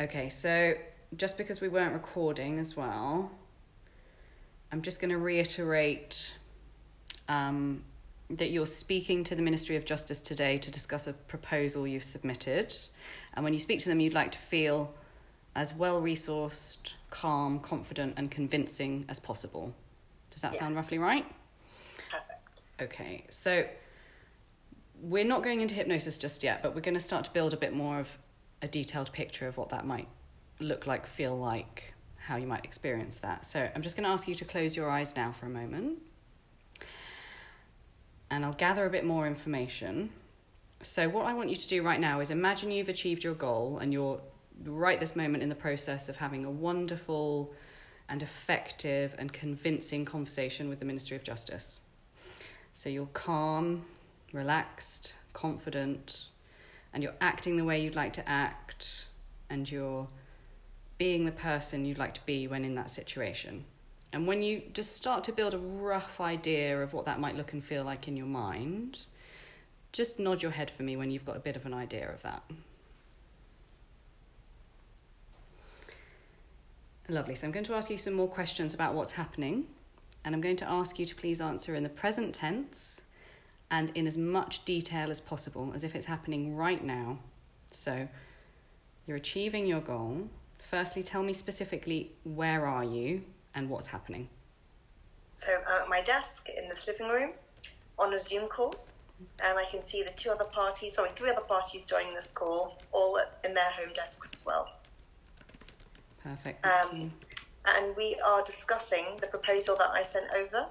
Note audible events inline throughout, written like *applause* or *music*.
Okay, so just because we weren't recording as well, I'm just going to reiterate um, that you're speaking to the Ministry of Justice today to discuss a proposal you've submitted. And when you speak to them, you'd like to feel as well resourced, calm, confident, and convincing as possible. Does that Yeah. sound roughly right? Perfect. Okay, so we're not going into hypnosis just yet, but we're going to start to build a bit more of a detailed picture of what that might look like, feel like, how you might experience that. So I'm just going to ask you to close your eyes now for a moment. And I'll gather a bit more information. So, what I want you to do right now is imagine you've achieved your goal and you're right this moment in the process of having a wonderful and effective and convincing conversation with the Ministry of Justice. So you're calm, relaxed, confident, and you're acting the way you'd like to act, and you're being the person you'd like to be when in that situation. And when you just start to build a rough idea of what that might look and feel like in your mind, just nod your head for me when you've got a bit of an idea of that. Lovely. So I'm going to ask you some more questions about what's happening, and I'm going to ask you to please answer in the present tense and in as much detail as possible, as if it's happening right now. So you're achieving your goal. Firstly, tell me specifically where are you and what's happening. So I'm at my desk in the sleeping room on a Zoom call. And I can see the two other parties, sorry, three other parties joining this call, all in their home desks as well. Perfect. Um, and we are discussing the proposal that I sent over.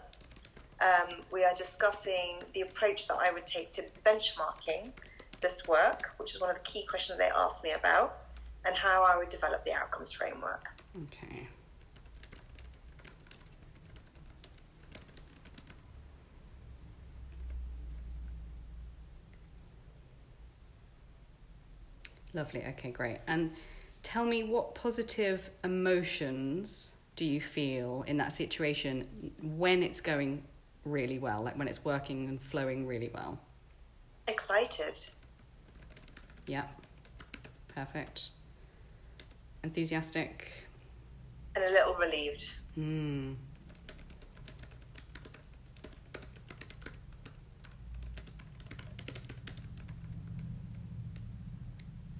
Um, we are discussing the approach that I would take to benchmarking this work, which is one of the key questions they asked me about, and how I would develop the outcomes framework. Okay. Lovely. Okay, great. And tell me what positive emotions do you feel in that situation when it's going really well, like when it's working and flowing really well? Excited. Yeah. Perfect. Enthusiastic. and a little relieved. Hmm.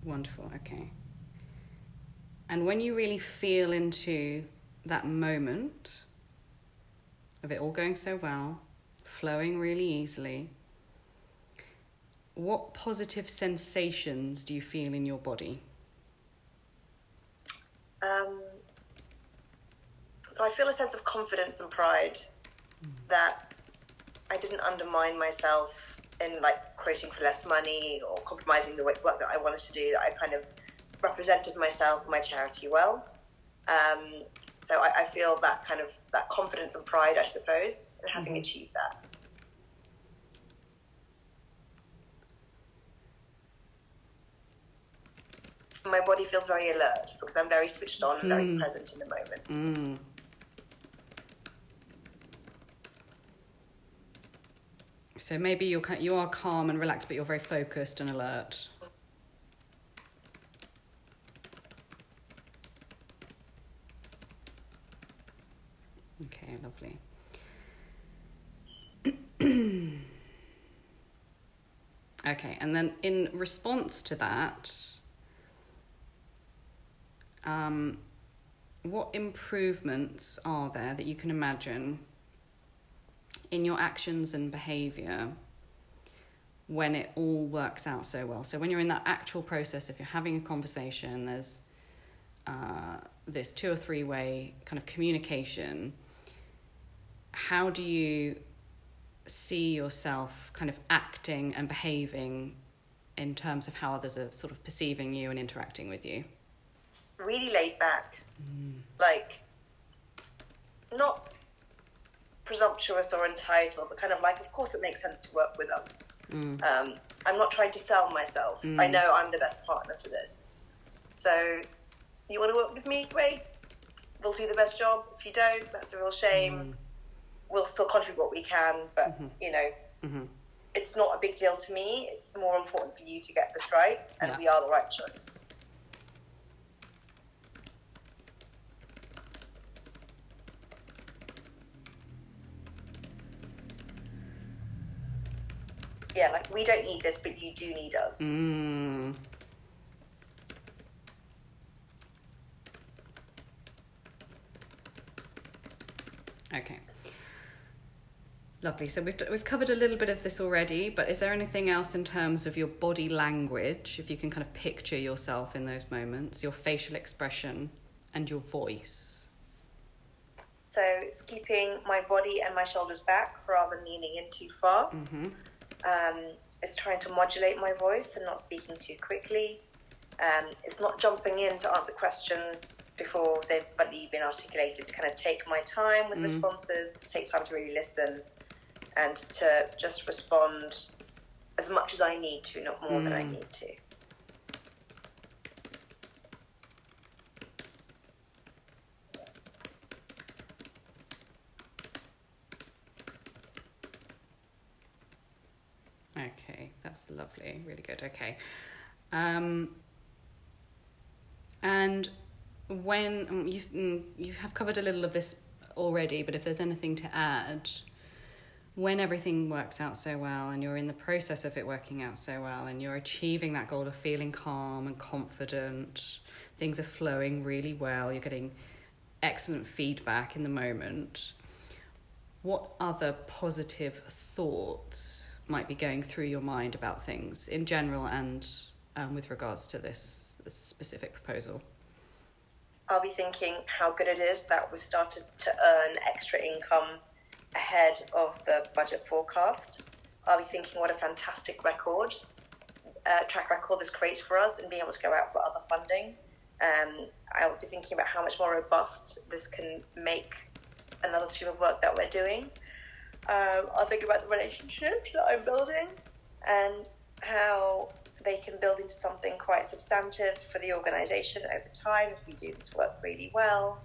Wonderful. Okay. And when you really feel into that moment of it all going so well, flowing really easily, what positive sensations do you feel in your body? Um, so I feel a sense of confidence and pride that I didn't undermine myself in like quoting for less money or compromising the work that I wanted to do. That I kind of represented myself and my charity well. Um, so I, I feel that kind of that confidence and pride, I suppose, in having achieved that. My body feels very alert because I'm very switched on and very present in the moment. Mm. So maybe you're you are calm and relaxed, but you're very focused and alert. Okay, lovely. Okay, and then in response to that, um, what improvements are there that you can imagine in your actions and behavior when it all works out so well? So, when you're in that actual process, if you're having a conversation, there's uh, this two or three way kind of communication. How do you see yourself kind of acting and behaving in terms of how others are sort of perceiving you and interacting with you? really laid back, mm. like not presumptuous or entitled, but kind of like, of course, it makes sense to work with us. Mm. Um, I'm not trying to sell myself. I mm. know I'm the best partner for this. So, you want to work with me? Great. We'll do the best job. If you don't, that's a real shame we'll still contribute what we can, but mm-hmm. you know, mm-hmm. it's not a big deal to me. It's more important for you to get this right, and yeah. we are the right choice. Yeah, like we don't need this, but you do need us. Mm. Lovely. So we've we've covered a little bit of this already, but is there anything else in terms of your body language, if you can kind of picture yourself in those moments, your facial expression and your voice? So it's keeping my body and my shoulders back rather than leaning in too far. Mm-hmm. Um, it's trying to modulate my voice and not speaking too quickly. Um, it's not jumping in to answer questions before they've fully been articulated. To kind of take my time with responses, take time to really listen, and to just respond as much as I need to, not more than I need to. Okay, that's lovely. Really good. Okay. Um, and when um, you mm, you have covered a little of this already, but if there's anything to add, when everything works out so well and you're in the process of it working out so well and you're achieving that goal of feeling calm and confident, things are flowing really well, you're getting excellent feedback in the moment. What other positive thoughts might be going through your mind about things in general and um, with regards to this, this specific proposal? I'll be thinking how good it is that we've started to earn extra income ahead of the budget forecast. I'll be thinking what a fantastic record, uh, track record this creates for us and being able to go out for other funding. Um, I'll be thinking about how much more robust this can make another stream of work that we're doing. Um, I'll think about the relationships that I'm building and how they can build into something quite substantive for the organisation over time if we do this work really well.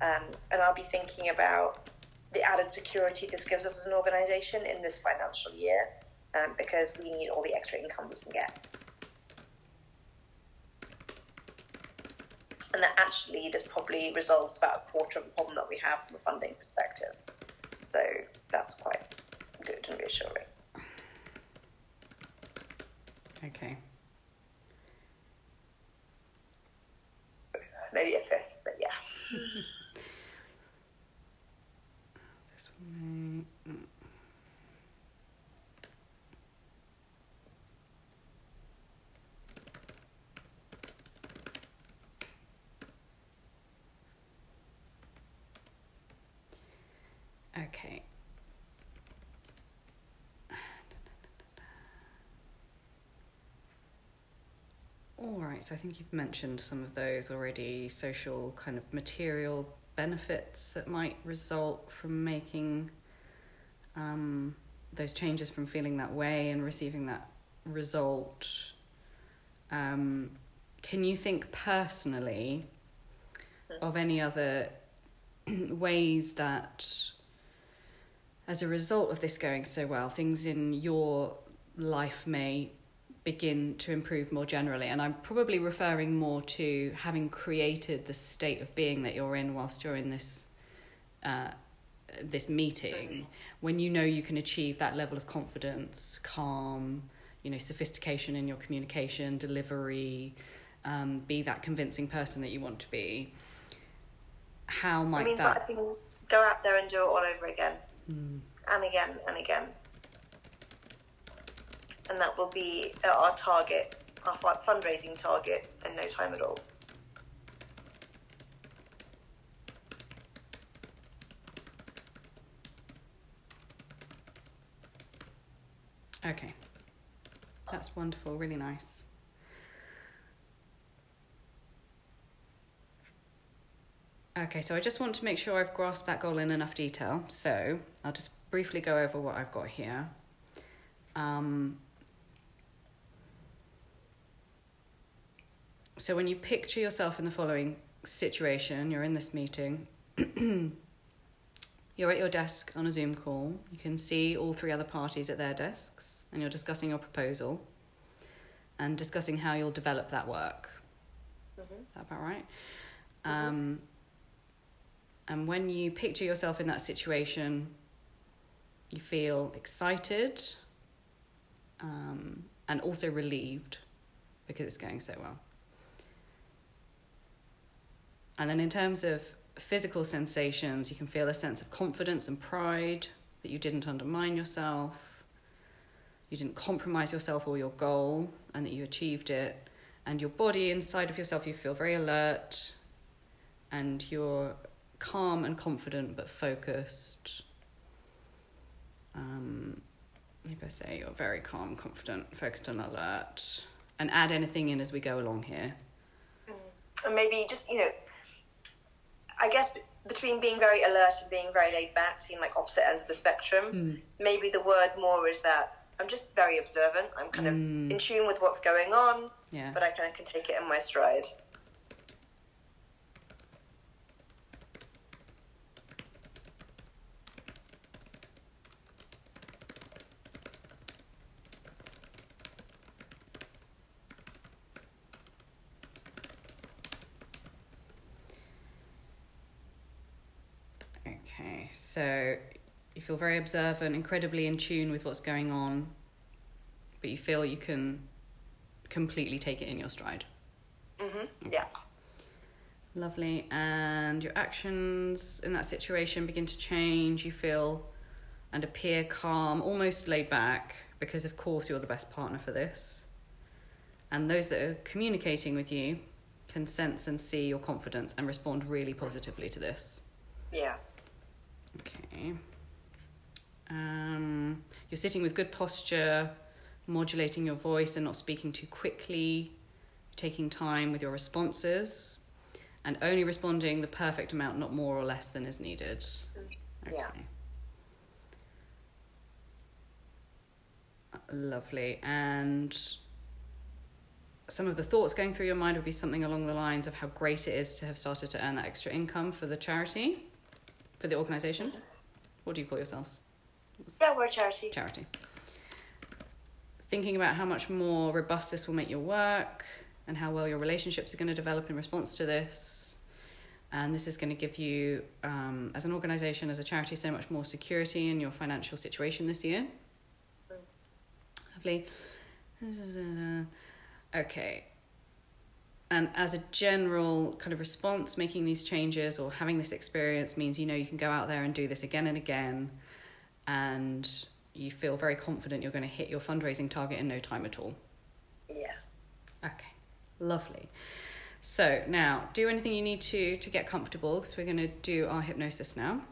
Um, and I'll be thinking about the added security this gives us as an organisation in this financial year um, because we need all the extra income we can get. And that actually, this probably resolves about a quarter of the problem that we have from a funding perspective. So that's quite good and reassuring. Okay. Maybe a fifth, but yeah. *laughs* Okay. All right, so I think you've mentioned some of those already social kind of material benefits that might result from making um, those changes from feeling that way and receiving that result. Um, can you think personally of any other *clears throat* ways that, as a result of this going so well, things in your life may begin to improve more generally. And I'm probably referring more to having created the state of being that you're in whilst you're in this uh, this meeting, when you know you can achieve that level of confidence, calm, you know, sophistication in your communication, delivery, um, be that convincing person that you want to be. How might means that? that I can go out there and do it all over again, Mm. and again and again. And that will be our target, our fundraising target, in no time at all. Okay. That's wonderful, really nice. Okay, so I just want to make sure I've grasped that goal in enough detail. So I'll just briefly go over what I've got here. Um, so when you picture yourself in the following situation, you're in this meeting, *clears throat* you're at your desk on a Zoom call, you can see all three other parties at their desks, and you're discussing your proposal and discussing how you'll develop that work. Mhm. Is that about right? Um, and when you picture yourself in that situation, you feel excited, um, and also relieved because it's going so well. And then, in terms of physical sensations, you can feel a sense of confidence and pride that you didn't undermine yourself, you didn't compromise yourself or your goal, and that you achieved it. And your body inside of yourself, you feel very alert and you're calm and confident but focused. Um, maybe I say you're very calm, confident, focused, and alert. And add anything in as we go along here. And maybe just, you know, I guess between being very alert and being very laid back seem like opposite ends of the spectrum. Mm. Maybe the word more is that I'm just very observant. I'm kind of Mm. in tune with what's going on, Yeah. but I kind of can take it in my stride. Okay, so you feel very observant, incredibly in tune with what's going on, but you feel you can completely take it in your stride. hmm Yeah. Lovely. And your actions in that situation begin to change. You feel and appear calm, almost laid back, because of course you're the best partner for this. And those that are communicating with you can sense and see your confidence and respond really positively to this. Yeah. Okay. Um, you're sitting with good posture, modulating your voice and not speaking too quickly, taking time with your responses, and only responding the perfect amount, not more or less than is needed. Yeah. Uh, Lovely. And some of the thoughts going through your mind would be something along the lines of how great it is to have started to earn that extra income for the charity, for the organisation. What do you call yourselves? Yeah, we're a charity. charity. Thinking about how much more robust this will make your work and how well your relationships are going to develop in response to this. And this is going to give you, um, as an organization, as a charity, so much more security in your financial situation this year. Lovely. Okay. And as a general kind of response, making these changes or having this experience means you know you can go out there and do this again and again and you feel very confident you're going to hit your fundraising target in no time at all. Yeah. Okay, lovely. So now, do anything you need to to get comfortable because we're going to do our hypnosis now.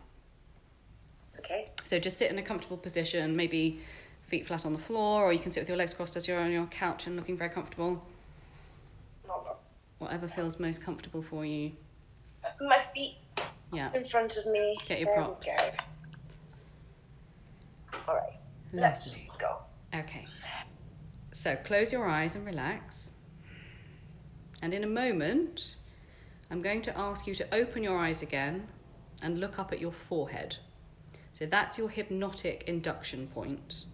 Okay. So just sit in a comfortable position, maybe feet flat on the floor, or you can sit with your legs crossed as you're on your couch and looking very comfortable. Whatever feels most comfortable for you. My feet Yeah. in front of me. Get your There props. All right. Let's go. Okay. So close your eyes and relax. And in a moment, I'm going to ask you to open your eyes again and look up at your forehead. So that's your hypnotic induction point.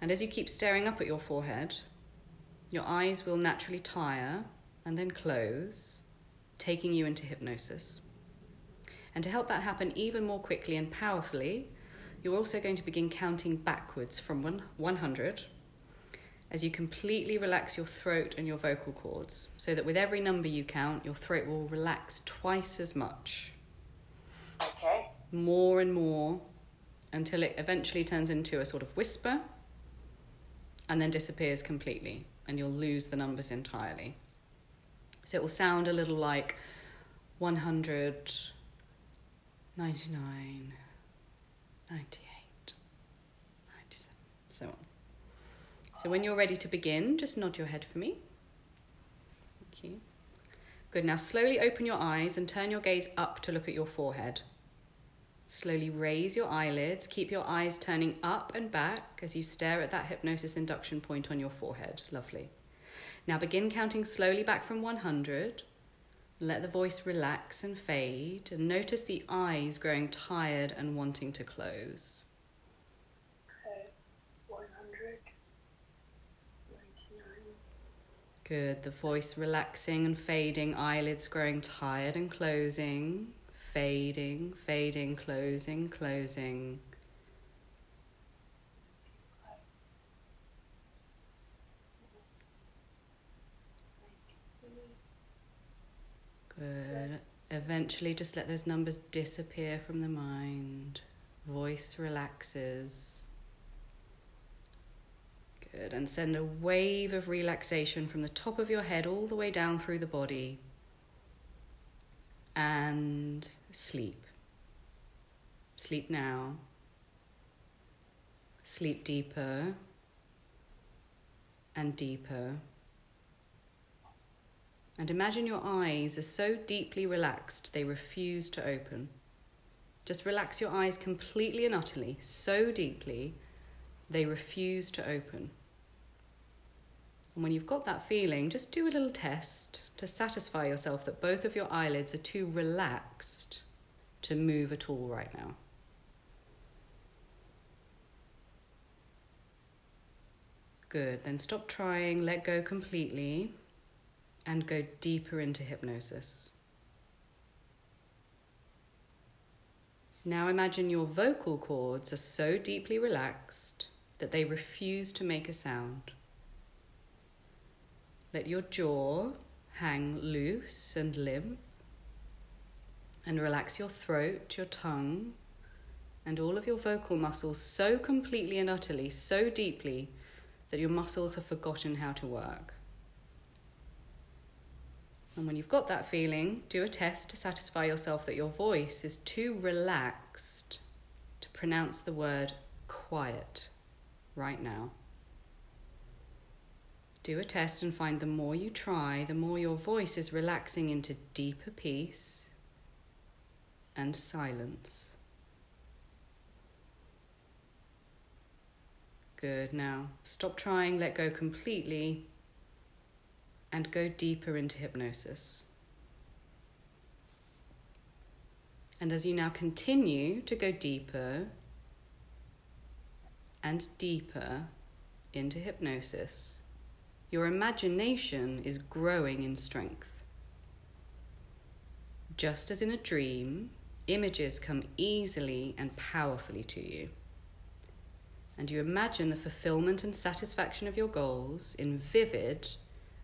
And as you keep staring up at your forehead, your eyes will naturally tire and then close, taking you into hypnosis. And to help that happen even more quickly and powerfully, you're also going to begin counting backwards from 100 as you completely relax your throat and your vocal cords, so that with every number you count, your throat will relax twice as much, Okay. more and more, until it eventually turns into a sort of whisper and then disappears completely, and you'll lose the numbers entirely. So it will sound a little like 100, 99, 98, 97, so on. So when you're ready to begin, just nod your head for me. Thank you. Good. Now slowly open your eyes and turn your gaze up to look at your forehead. Slowly raise your eyelids. Keep your eyes turning up and back as you stare at that hypnosis induction point on your forehead. Lovely. Now begin counting slowly back from 100. Let the voice relax and fade, and notice the eyes growing tired and wanting to close. Okay. 100. Good. The voice relaxing and fading, eyelids growing tired and closing, fading, fading, closing, closing. Good. Eventually, just let those numbers disappear from the mind. Voice relaxes. Good. And send a wave of relaxation from the top of your head all the way down through the body. And sleep. Sleep now. Sleep deeper and deeper. And imagine your eyes are so deeply relaxed they refuse to open. Just relax your eyes completely and utterly, so deeply they refuse to open. And when you've got that feeling, just do a little test to satisfy yourself that both of your eyelids are too relaxed to move at all right now. Good. Then stop trying, let go completely, and go deeper into hypnosis. Now imagine your vocal cords are so deeply relaxed that they refuse to make a sound. Let your jaw hang loose and limp, and relax your throat, your tongue, and all of your vocal muscles so completely and utterly, so deeply that your muscles have forgotten how to work. And when you've got that feeling, do a test to satisfy yourself that your voice is too relaxed to pronounce the word quiet right now. Do a test and find the more you try, the more your voice is relaxing into deeper peace and silence. Good. Now stop trying, let go completely, and go deeper into hypnosis. And as you now continue to go deeper and deeper into hypnosis, your imagination is growing in strength. Just as in a dream, images come easily and powerfully to you and you imagine the fulfillment and satisfaction of your goals in vivid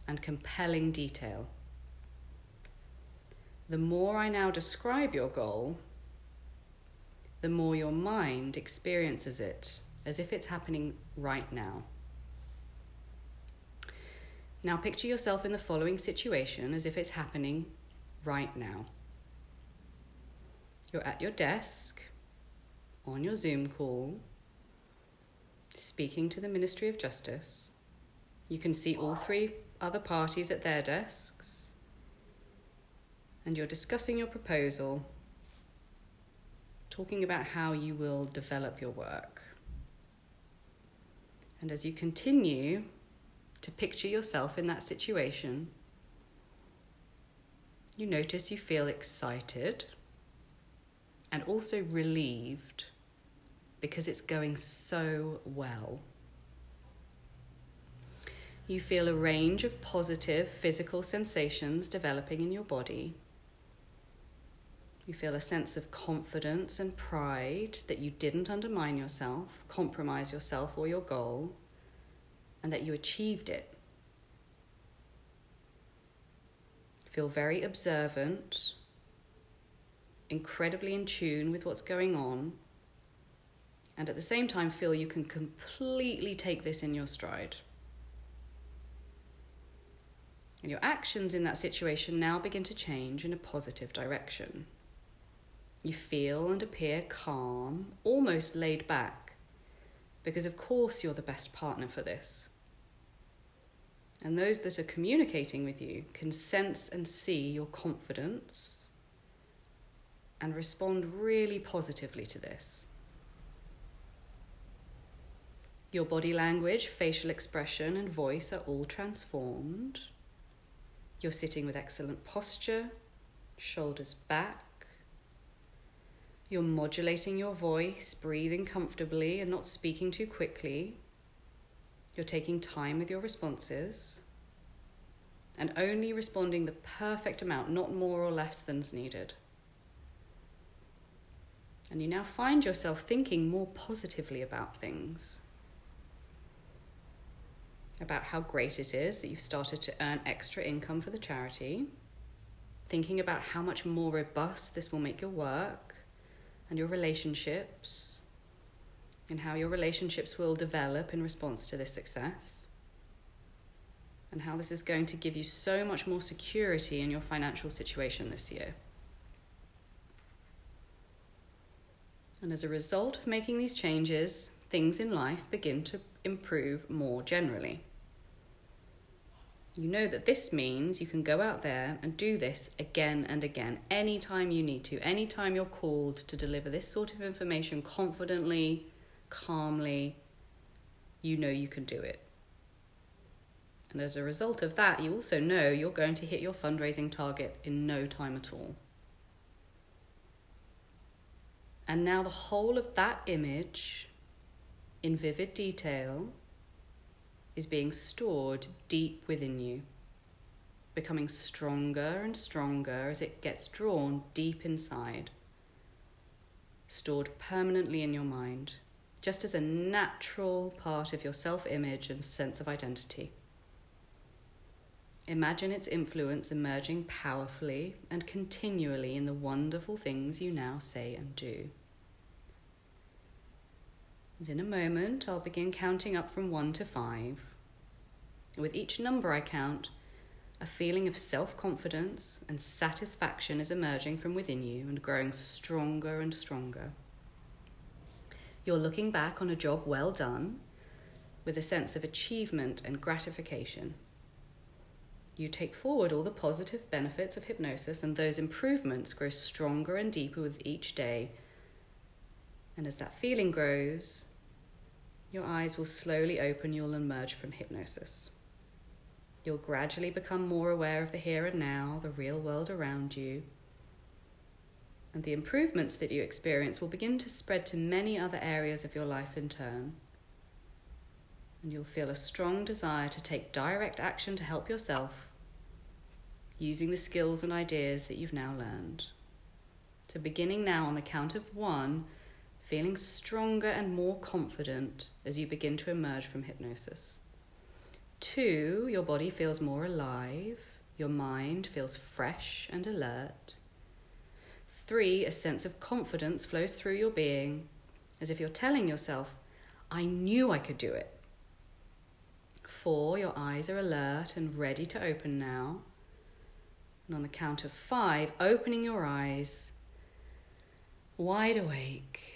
and compelling detail. The more I now describe your goal, the more your mind experiences it as if it's happening right now. Now, picture yourself in the following situation as if it's happening right now. You're at your desk, on your Zoom call, speaking to the Ministry of Justice. You can see all three other parties at their desks, and you're discussing your proposal, talking about how you will develop your work. And as you continue to picture yourself in that situation, you notice you feel excited and also relieved because it's going so well. You feel a range of positive physical sensations developing in your body. You feel a sense of confidence and pride that you didn't undermine yourself, compromise yourself or your goal, and that you achieved it. Feel very observant, incredibly in tune with what's going on, and at the same time feel you can completely take this in your stride. And your actions in that situation now begin to change in a positive direction. You feel and appear calm, almost laid back, because of course you're the best partner for this. And those that are communicating with you can sense and see your confidence and respond really positively to this. Your body language, facial expression, and voice are all transformed. You're sitting with excellent posture, shoulders back. You're modulating your voice, breathing comfortably and not speaking too quickly. You're taking time with your responses and only responding the perfect amount, not more or less than's needed. And you now find yourself thinking more positively about things about how great it is that you've started to earn extra income for the charity. thinking about how much more robust this will make your work and your relationships, and how your relationships will develop in response to this success, and how this is going to give you so much more security in your financial situation this year. And as a result of making these changes, things in life begin to improve more generally. You know that this means you can go out there and do this again and again, anytime you need to, anytime you're called to deliver this sort of information confidently, calmly, you know you can do it. And as a result of that, you also know you're going to hit your fundraising target in no time at all. And now the whole of that image, in vivid detail, is being stored deep within you, becoming stronger and stronger as it gets drawn deep inside, stored permanently in your mind, just as a natural part of your self image and sense of identity. Imagine its influence emerging powerfully and continually in the wonderful things you now say and do. And in a moment, I'll begin counting up from one to five. With each number I count, a feeling of self confidence and satisfaction is emerging from within you and growing stronger and stronger. You're looking back on a job well done with a sense of achievement and gratification. You take forward all the positive benefits of hypnosis, and those improvements grow stronger and deeper with each day. And as that feeling grows, your eyes will slowly open, you'll emerge from hypnosis. You'll gradually become more aware of the here and now, the real world around you. And the improvements that you experience will begin to spread to many other areas of your life in turn and you'll feel a strong desire to take direct action to help yourself using the skills and ideas that you've now learned. So, beginning now on the count of one, feeling stronger and more confident as you begin to emerge from hypnosis. Two, your body feels more alive, your mind feels fresh and alert. Three, a sense of confidence flows through your being as if you're telling yourself, I knew I could do it. Four, your eyes are alert and ready to open now. And on the count of five, opening your eyes, wide awake,